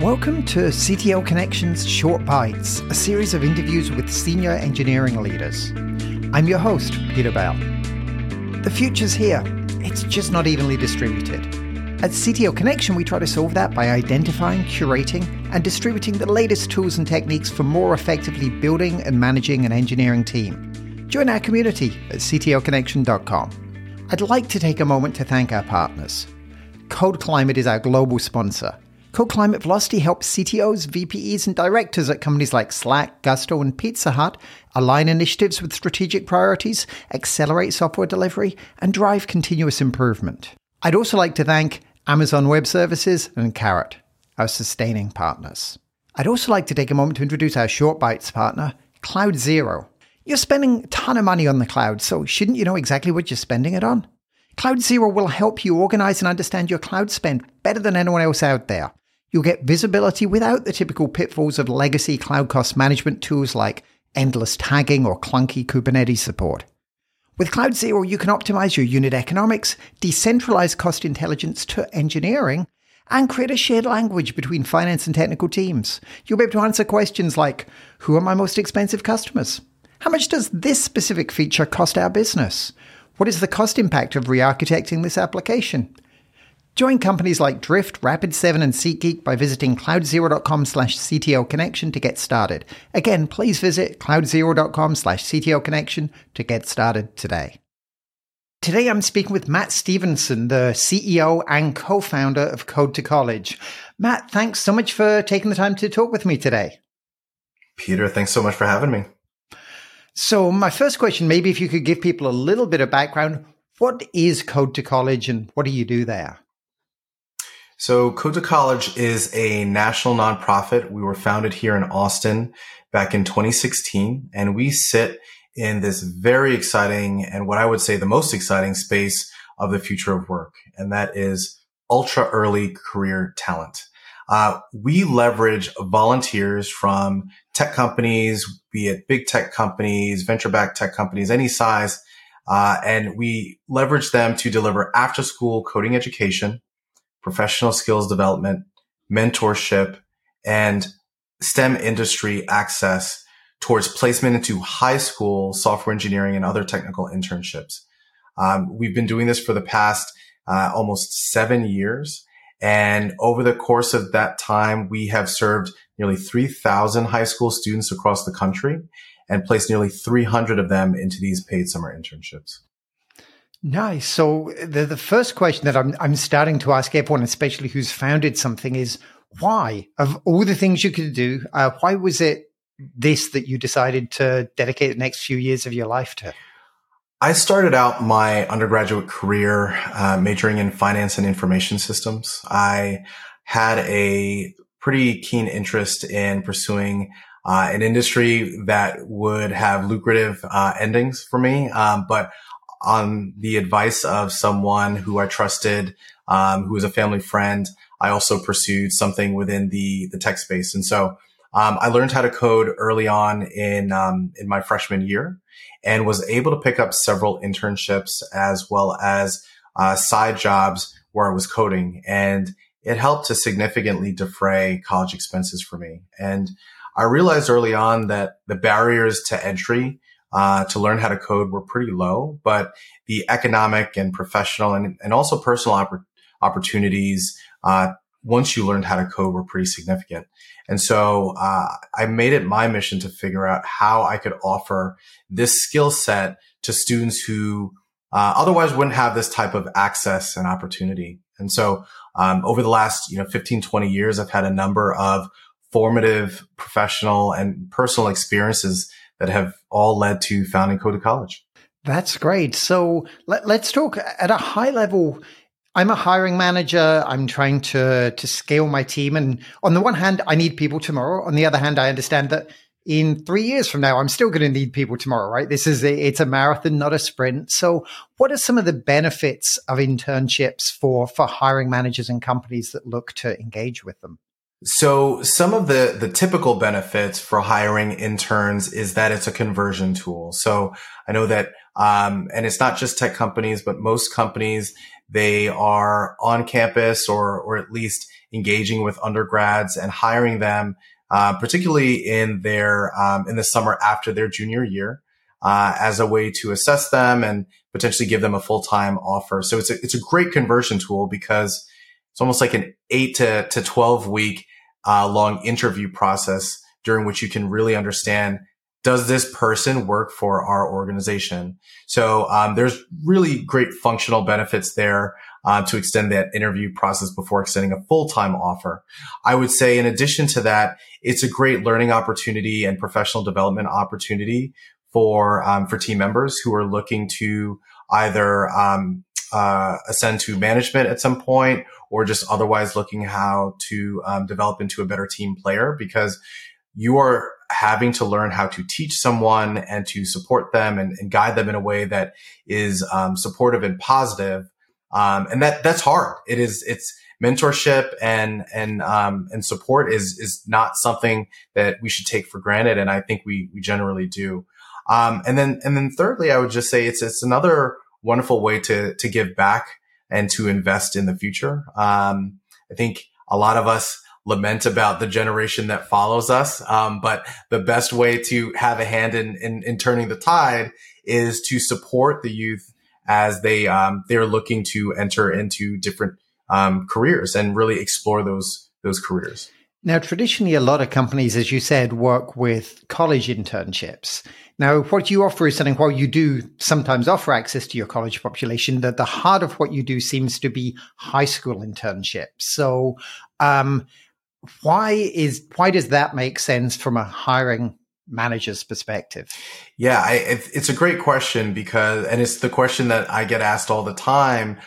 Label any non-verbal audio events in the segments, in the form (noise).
Welcome to CTO Connections Short Bites, a series of interviews with senior engineering leaders. I'm your host, Peter Bell. The future's here, it's just not evenly distributed. At CTO Connection, we try to solve that by identifying, curating, and distributing the latest tools and techniques for more effectively building and managing an engineering team. Join our community at ctoconnection.com. I'd like to take a moment to thank our partners. Code Climate is our global sponsor. Code Climate Velocity helps CTOs, VPEs, and directors at companies like Slack, Gusto, and Pizza Hut align initiatives with strategic priorities, accelerate software delivery, and drive continuous improvement. I'd also like to thank Amazon Web Services and Karat, our sustaining partners. I'd also like to take a moment to introduce our Short Bites partner, CloudZero. You're spending a ton of money on the cloud, so shouldn't you know exactly what you're spending it on? CloudZero will help you organize and understand your cloud spend better than anyone else out there. You'll get visibility without the typical pitfalls of legacy cloud cost management tools like endless tagging or clunky Kubernetes support. With CloudZero, you can optimize your unit economics, decentralize cost intelligence to engineering, and create a shared language between finance and technical teams. You'll be able to answer questions like Who are my most expensive customers? How much does this specific feature cost our business? What is the cost impact of re architecting this application? Join companies like Drift, Rapid7, and SeatGeek by visiting cloudzero.com slash CTO connection to get started. Again, please visit cloudzero.com slash CTO connection to get started today. Today I'm speaking with Matt Stevenson, the CEO and co-founder of Code2College. Matt, thanks so much for taking the time to talk with me today. Peter, thanks so much for having me. So my first question, maybe if you could give people a little bit of background, what is Code2College and what do you do there? So Code2College is a national nonprofit. We were founded here in Austin back in 2016 and we sit in this very exciting and what I would say the most exciting space of the future of work. And that is ultra early career talent. Uh, we leverage volunteers from tech companies, be it big tech companies, venture backed tech companies, any size. Uh, and we leverage them to deliver after school coding education professional skills development, mentorship, and STEM industry access towards placement into high school software engineering and other technical internships. Um, we've been doing this for the past uh, almost seven years. And over the course of that time, we have served nearly 3,000 high school students across the country and placed nearly 300 of them into these paid summer internships. Nice. So the, the first question that I'm, I'm starting to ask everyone, especially who's founded something is why of all the things you could do, uh, why was it this that you decided to dedicate the next few years of your life to? I started out my undergraduate career uh, majoring in finance and information systems. I had a pretty keen interest in pursuing uh, an industry that would have lucrative uh, endings for me, um, but on the advice of someone who I trusted, um, who was a family friend, I also pursued something within the the tech space, and so um, I learned how to code early on in um, in my freshman year, and was able to pick up several internships as well as uh, side jobs where I was coding, and it helped to significantly defray college expenses for me. And I realized early on that the barriers to entry uh, to learn how to code were pretty low, but the economic and professional and, and also personal oppor- opportunities uh, once you learned how to code were pretty significant. And so uh, I made it my mission to figure out how I could offer this skill set to students who uh, otherwise wouldn't have this type of access and opportunity. And so um, over the last you know 15, 20 years, I've had a number of formative professional and personal experiences that have all led to founding Code College. That's great. So let, us talk at a high level. I'm a hiring manager. I'm trying to to scale my team, and on the one hand, I need people tomorrow. On the other hand, I understand that in three years from now, I'm still going to need people tomorrow. Right? This is a, it's a marathon, not a sprint. So, what are some of the benefits of internships for for hiring managers and companies that look to engage with them? So some of the, the typical benefits for hiring interns is that it's a conversion tool. So I know that, um, and it's not just tech companies, but most companies, they are on campus or, or at least engaging with undergrads and hiring them, uh, particularly in their, um, in the summer after their junior year, uh, as a way to assess them and potentially give them a full-time offer. So it's a, it's a great conversion tool because it's almost like an eight to, to 12 week, uh, long interview process during which you can really understand does this person work for our organization? So um, there's really great functional benefits there uh, to extend that interview process before extending a full-time offer. I would say, in addition to that, it's a great learning opportunity and professional development opportunity for um, for team members who are looking to either um, uh, ascend to management at some point or just otherwise looking how to um, develop into a better team player because you are having to learn how to teach someone and to support them and, and guide them in a way that is um, supportive and positive. Um, and that that's hard. It is. It's mentorship and and um, and support is is not something that we should take for granted. And I think we we generally do. Um, and then and then thirdly, I would just say it's it's another wonderful way to to give back and to invest in the future. Um, I think a lot of us lament about the generation that follows us. Um, but the best way to have a hand in, in, in, turning the tide is to support the youth as they, um, they're looking to enter into different, um, careers and really explore those, those careers. Now, traditionally, a lot of companies, as you said, work with college internships. Now, what you offer is something while you do sometimes offer access to your college population, that the heart of what you do seems to be high school internships. So, um, why is why does that make sense from a hiring manager's perspective? Yeah, I, it, it's a great question because, and it's the question that I get asked all the time.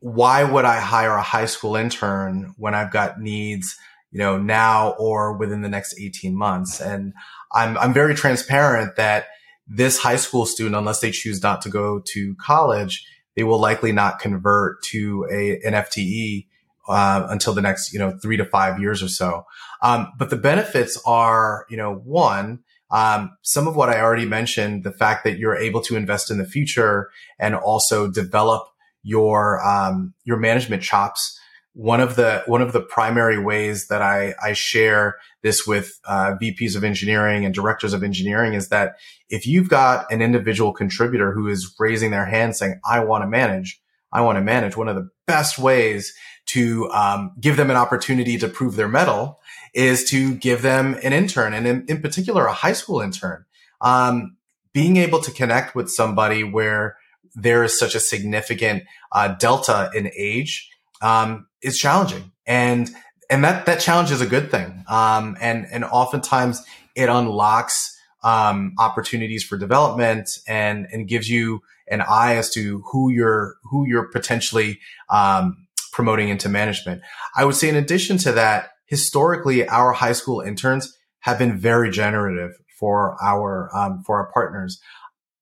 Why would I hire a high school intern when I've got needs, you know, now or within the next 18 months? And I'm, I'm very transparent that this high school student, unless they choose not to go to college, they will likely not convert to a, an FTE uh, until the next, you know, three to five years or so. Um, but the benefits are, you know, one, um, some of what I already mentioned, the fact that you're able to invest in the future and also develop your um, your management chops. One of the one of the primary ways that I, I share this with uh, VPs of engineering and directors of engineering is that if you've got an individual contributor who is raising their hand saying, "I want to manage," I want to manage. One of the best ways to um, give them an opportunity to prove their mettle is to give them an intern and in, in particular a high school intern um, being able to connect with somebody where there is such a significant uh, delta in age um, is challenging and and that that challenge is a good thing um, and and oftentimes it unlocks um, opportunities for development and and gives you an eye as to who you're who you're potentially um, promoting into management. I would say in addition to that, historically, our high school interns have been very generative for our, um, for our partners.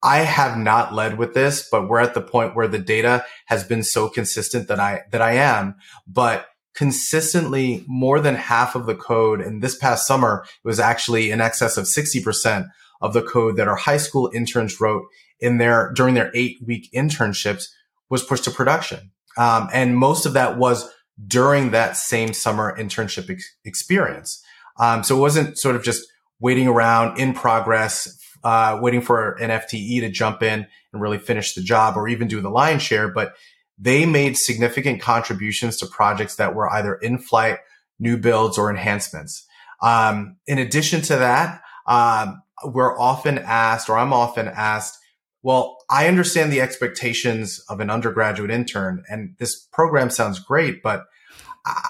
I have not led with this, but we're at the point where the data has been so consistent that I, that I am, but consistently more than half of the code in this past summer, it was actually in excess of 60% of the code that our high school interns wrote in their, during their eight week internships was pushed to production. Um, and most of that was during that same summer internship ex- experience. Um, so it wasn't sort of just waiting around in progress, uh, waiting for an FTE to jump in and really finish the job or even do the lion's share, but they made significant contributions to projects that were either in flight, new builds, or enhancements. Um, in addition to that, um, we're often asked, or I'm often asked, well, I understand the expectations of an undergraduate intern and this program sounds great, but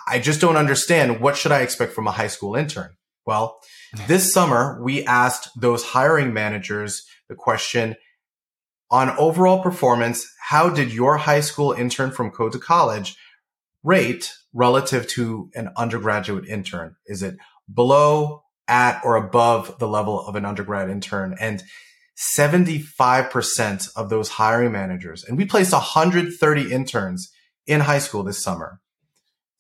I just don't understand what should I expect from a high school intern? Well, this summer we asked those hiring managers the question on overall performance, how did your high school intern from Code2College rate relative to an undergraduate intern? Is it below, at, or above the level of an undergrad intern? And 75% of those hiring managers, and we placed 130 interns in high school this summer.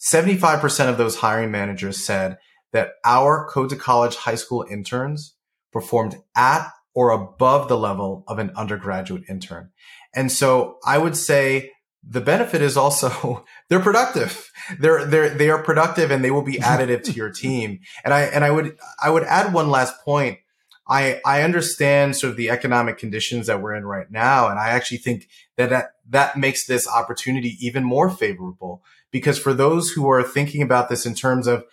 75% of those hiring managers said that our Code2College high school interns performed at or above the level of an undergraduate intern. And so I would say the benefit is also (laughs) they're productive. They're they're they are productive and they will be additive to your (laughs) team. And I and I would I would add one last point. I I understand sort of the economic conditions that we're in right now, and I actually think that that, that makes this opportunity even more favorable because for those who are thinking about this in terms of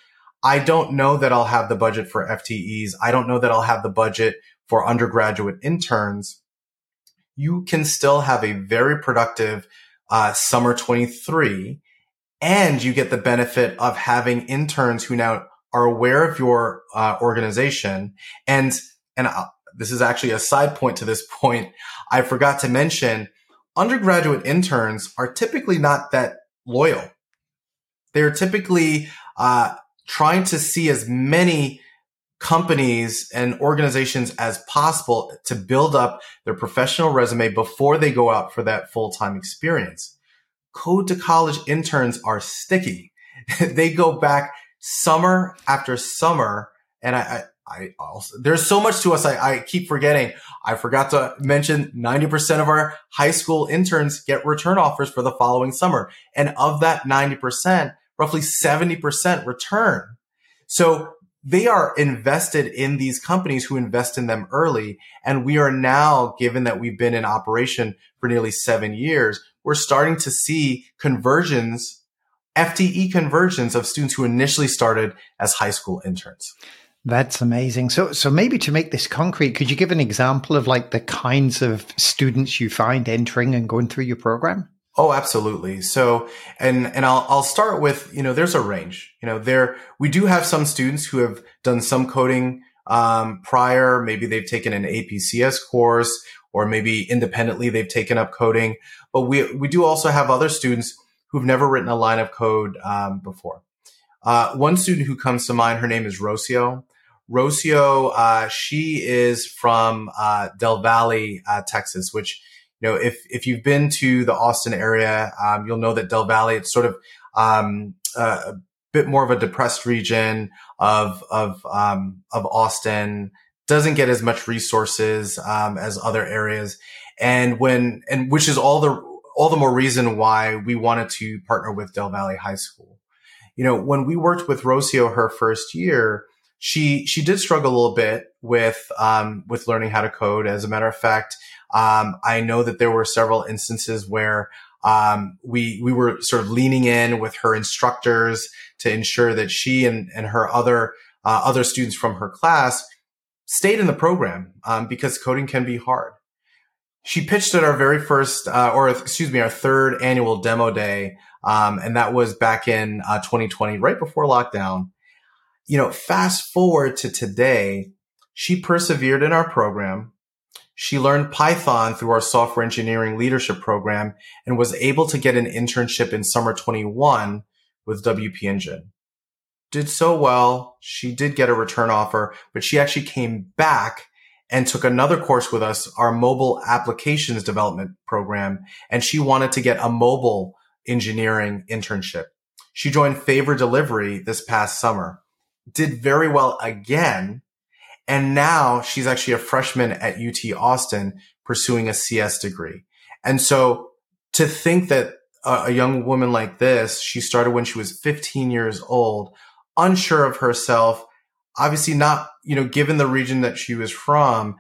I don't know that I'll have the budget for FTEs. I don't know that I'll have the budget for undergraduate interns. You can still have a very productive uh, summer 23 and you get the benefit of having interns who now are aware of your uh, organization and and uh, this is actually a side point to this (laughs) point i forgot to mention undergraduate interns are typically not that loyal they're typically uh, trying to see as many companies and organizations as possible to build up their professional resume before they go out for that full-time experience. Code2College interns are sticky. (laughs) they go back summer after summer. And I, I, I, also, there's so much to us. I, I keep forgetting. I forgot to mention 90% of our high school interns get return offers for the following summer. And of that 90%, roughly 70% return. So they are invested in these companies who invest in them early. And we are now, given that we've been in operation for nearly seven years, we're starting to see conversions, FTE conversions of students who initially started as high school interns. That's amazing. So, so maybe to make this concrete, could you give an example of like the kinds of students you find entering and going through your program? Oh, absolutely. So, and, and I'll, I'll start with, you know, there's a range, you know, there, we do have some students who have done some coding, um, prior. Maybe they've taken an APCS course or maybe independently they've taken up coding. But we, we do also have other students who've never written a line of code, um, before. Uh, one student who comes to mind, her name is Rocio. Rocio, uh, she is from, uh, Del Valle, uh, Texas, which, you know, if, if you've been to the Austin area, um, you'll know that Del Valle, it's sort of, um, a bit more of a depressed region of, of, um, of Austin, doesn't get as much resources, um, as other areas. And when, and which is all the, all the more reason why we wanted to partner with Del Valle High School. You know, when we worked with Rocio her first year, she she did struggle a little bit with um, with learning how to code. As a matter of fact, um, I know that there were several instances where um, we we were sort of leaning in with her instructors to ensure that she and and her other uh, other students from her class stayed in the program um, because coding can be hard. She pitched at our very first, uh, or excuse me, our third annual demo day, um, and that was back in uh, 2020, right before lockdown. You know, fast forward to today, she persevered in our program. She learned Python through our software engineering leadership program and was able to get an internship in summer 21 with WP Engine. Did so well. She did get a return offer, but she actually came back and took another course with us, our mobile applications development program. And she wanted to get a mobile engineering internship. She joined Favor Delivery this past summer, did very well again, and now she's actually a freshman at UT Austin pursuing a CS degree. And so to think that a, a young woman like this, she started when she was 15 years old, unsure of herself, obviously not, you know, given the region that she was from,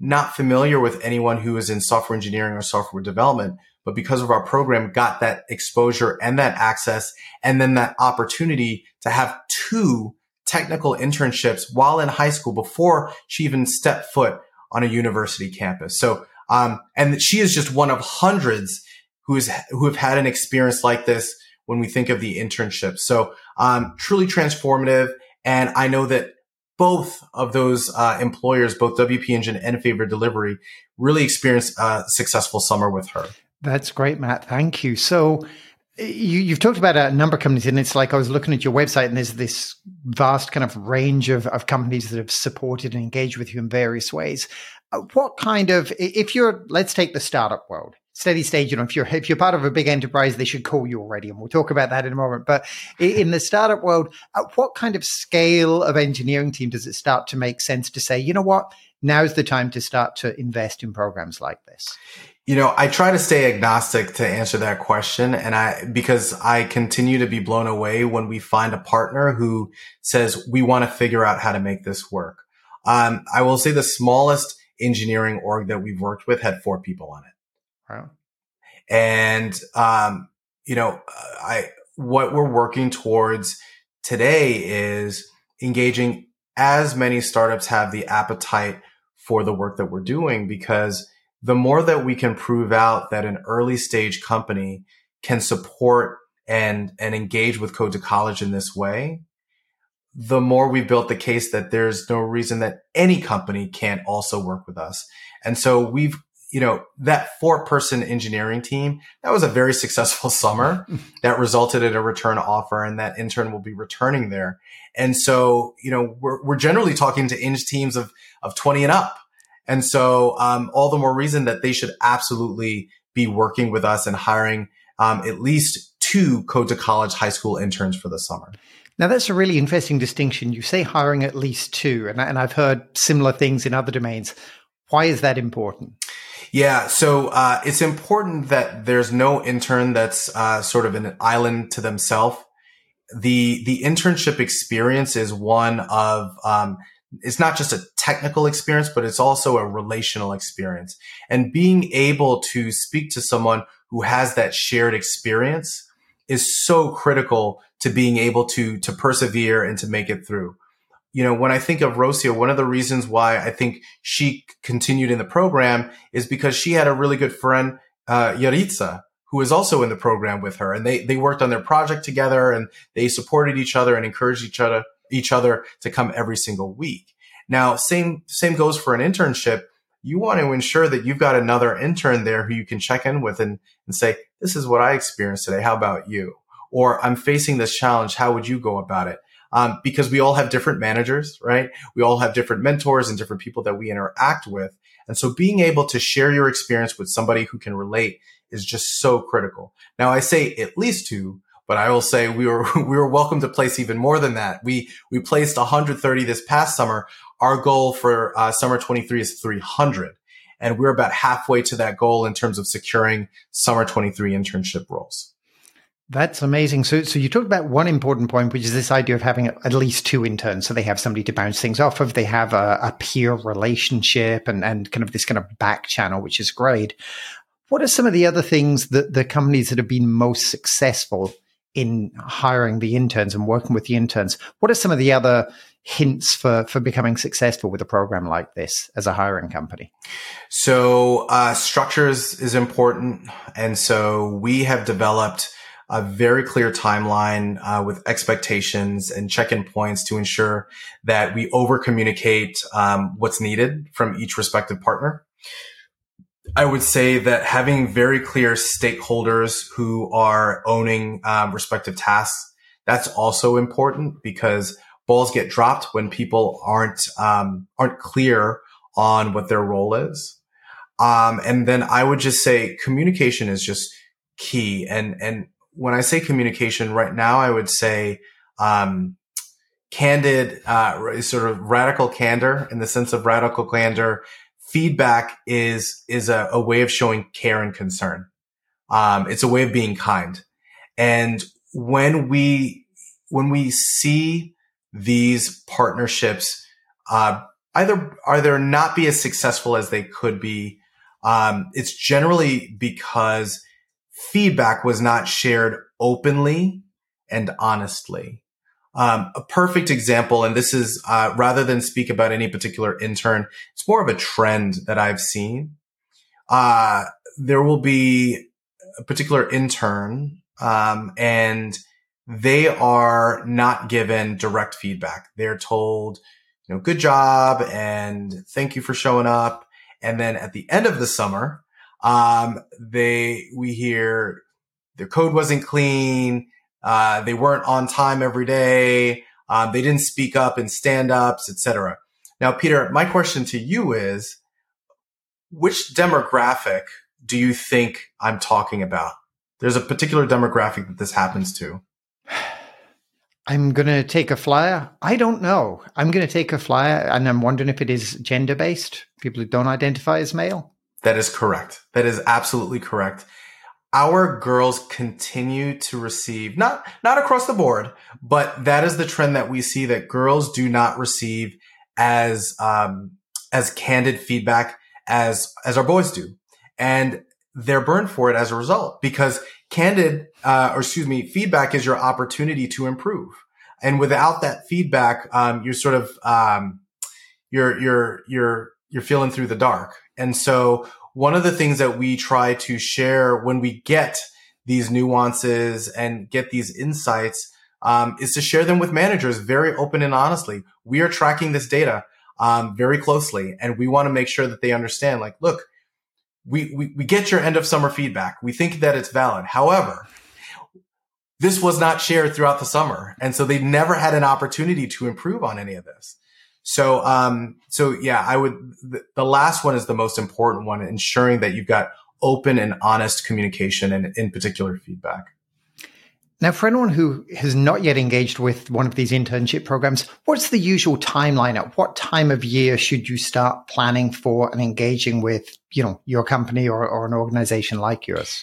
not familiar with anyone who is in software engineering or software development, but because of our program got that exposure and that access and then that opportunity to have two technical internships while in high school before she even stepped foot on a university campus. So, um, and she is just one of hundreds who's, who have had an experience like this when we think of the internship. So, um, truly transformative. And I know that both of those uh, employers, both WP Engine and Favor Delivery, really experienced a successful summer with her. That's great, Matt. Thank you. So, you, have talked about a number of companies, and it's like I was looking at your website, and there's this vast kind of range of, of companies that have supported and engaged with you in various ways. Uh, what kind of, if you're, let's take the startup world, steady stage, you know, if you're if you're part of a big enterprise, they should call you already, and we'll talk about that in a moment. But in the startup world, at what kind of scale of engineering team does it start to make sense to say, you know what, now's the time to start to invest in programs like this? You know, I try to stay agnostic to answer that question. And I, because I continue to be blown away when we find a partner who says, we want to figure out how to make this work. Um, I will say the smallest engineering org that we've worked with had four people on it. Wow. And, um, you know, I, what we're working towards today is engaging as many startups have the appetite for the work that we're doing because the more that we can prove out that an early stage company can support and, and engage with Code2College in this way, the more we've built the case that there's no reason that any company can't also work with us. And so we've, you know, that four person engineering team, that was a very (laughs) successful summer (laughs) that resulted in a return offer and that intern will be returning there. And so, you know, we're, we're generally talking to eng teams of, of 20 and up. And so, um, all the more reason that they should absolutely be working with us and hiring, um, at least two Code2College high school interns for the summer. Now, that's a really interesting distinction. You say hiring at least two, and, and I've heard similar things in other domains. Why is that important? Yeah, so uh, it's important that there's no intern that's uh, sort of an island to themselves. The the internship experience is one of um, it's not just a technical experience, but it's also a relational experience. And being able to speak to someone who has that shared experience is so critical to being able to, to persevere and to make it through. You know, when I think of Rocio, one of the reasons why I think she continued in the program is because she had a really good friend, uh, Yaritza, who was also in the program with her. And they, they worked on their project together and they supported each other and encouraged each other each other to come every single week. Now, same, same goes for an internship. You want to ensure that you've got another intern there who you can check in with and, and say, this is what I experienced today. How about you? Or I'm facing this challenge. How would you go about it? Um, because we all have different managers, right? We all have different mentors and different people that we interact with. And so being able to share your experience with somebody who can relate is just so critical. Now I say at least two but I will say we were (laughs) we were welcome to place even more than that. We we placed 130 this past summer. Our goal for uh, summer 23 is 300, and we're about halfway to that goal in terms of securing summer 23 internship roles. That's amazing. So, so you talked about one important point, which is this idea of having at least two interns. So they have somebody to bounce things off of. They have a, a peer relationship and, and kind of this kind of back channel, which is great. What are some of the other things that the companies that have been most successful in hiring the interns and working with the interns. What are some of the other hints for for becoming successful with a program like this as a hiring company? So uh, structures is important, and so we have developed a very clear timeline uh, with expectations and check-in points to ensure that we over communicate um, what's needed from each respective partner. I would say that having very clear stakeholders who are owning um, respective tasks, that's also important because balls get dropped when people aren't um, aren't clear on what their role is. Um, and then I would just say communication is just key. And and when I say communication right now, I would say um, candid, uh, sort of radical candor in the sense of radical candor feedback is is a, a, way of showing care and concern. Um, it's a way of being kind. And when we when we see these partnerships uh, either either not be as successful as they could be, um, it's generally because feedback was not shared openly and honestly. Um, a perfect example, and this is uh, rather than speak about any particular intern, it's more of a trend that I've seen. Uh, there will be a particular intern, um, and they are not given direct feedback. They're told, you know, good job and thank you for showing up. And then at the end of the summer, um, they we hear their code wasn't clean uh, they weren't on time every day. Um, they didn't speak up in stand-ups, etc. Now, Peter, my question to you is, which demographic do you think I'm talking about? There's a particular demographic that this happens to. I'm going to take a flyer. I don't know. I'm going to take a flyer and I'm wondering if it is gender based, people who don't identify as male. That is correct. That is absolutely correct. Our girls continue to receive not not across the board, but that is the trend that we see that girls do not receive as um, as candid feedback as as our boys do, and they're burned for it as a result because candid uh, or excuse me feedback is your opportunity to improve, and without that feedback, um, you're sort of um, you're you're you're you're feeling through the dark, and so one of the things that we try to share when we get these nuances and get these insights um, is to share them with managers very open and honestly. We are tracking this data um, very closely, and we want to make sure that they understand. Like, look, we, we we get your end of summer feedback. We think that it's valid. However, this was not shared throughout the summer, and so they never had an opportunity to improve on any of this. So, um, so yeah, I would. The, the last one is the most important one, ensuring that you've got open and honest communication, and in particular, feedback. Now, for anyone who has not yet engaged with one of these internship programs, what's the usual timeline? At what time of year should you start planning for and engaging with, you know, your company or, or an organization like yours?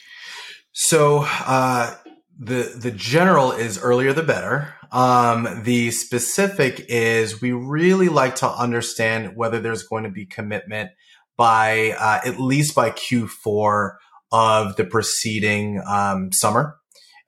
So, uh, the the general is earlier the better. Um, the specific is we really like to understand whether there's going to be commitment by uh, at least by Q4 of the preceding um, summer.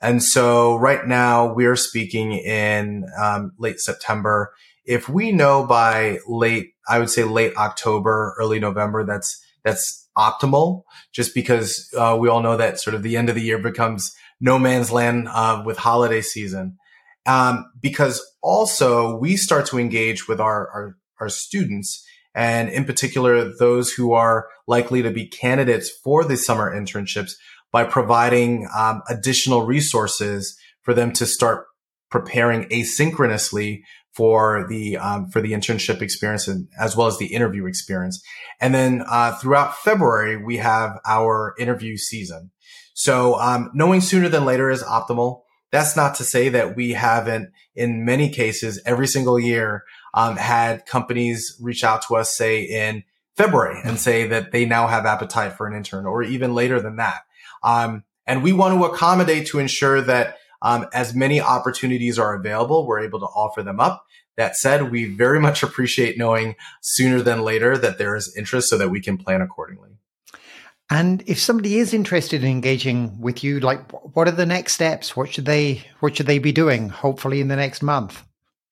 And so right now we're speaking in um, late September. If we know by late, I would say late October, early November, that's, that's optimal just because uh, we all know that sort of the end of the year becomes no man's land uh, with holiday season. Um, because also we start to engage with our, our, our students and in particular those who are likely to be candidates for the summer internships by providing um, additional resources for them to start preparing asynchronously for the um, for the internship experience and as well as the interview experience. And then uh, throughout February, we have our interview season. So um, knowing sooner than later is optimal. That's not to say that we haven't, in many cases, every single year, um, had companies reach out to us, say in February, and say that they now have appetite for an intern, or even later than that. Um, and we want to accommodate to ensure that um, as many opportunities are available, we're able to offer them up. That said, we very much appreciate knowing sooner than later that there is interest so that we can plan accordingly. And if somebody is interested in engaging with you, like what are the next steps? What should they what should they be doing? Hopefully in the next month.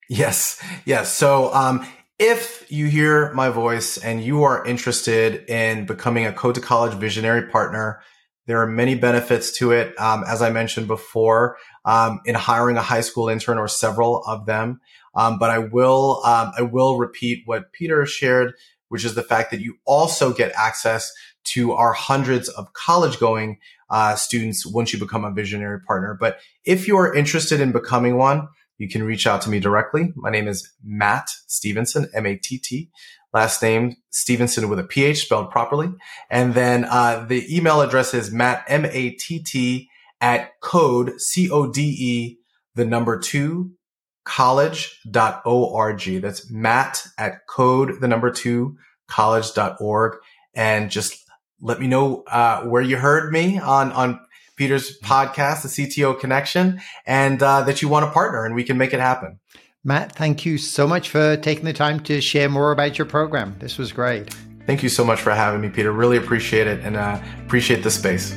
Yes, yes. So um, if you hear my voice and you are interested in becoming a Code2College visionary partner, there are many benefits to it. Um, as I mentioned before, um, in hiring a high school intern or several of them. Um, but I will, um, I will repeat what Peter shared, which is the fact that you also get access to our hundreds of college going uh, students once you become a visionary partner. But if you're interested in becoming one, you can reach out to me directly. My name is Matt Stevenson, M-A-T-T last name Stevenson with a PH spelled properly. And then uh, the email address is matt, M-A-T-T at code, C-O-D-E, the number two, college.org. That's matt at code, the number two, college.org. And just let me know uh, where you heard me on, on Peter's podcast, the CTO Connection, and uh, that you want to partner and we can make it happen. Matt, thank you so much for taking the time to share more about your program. This was great. Thank you so much for having me, Peter. Really appreciate it and uh, appreciate the space.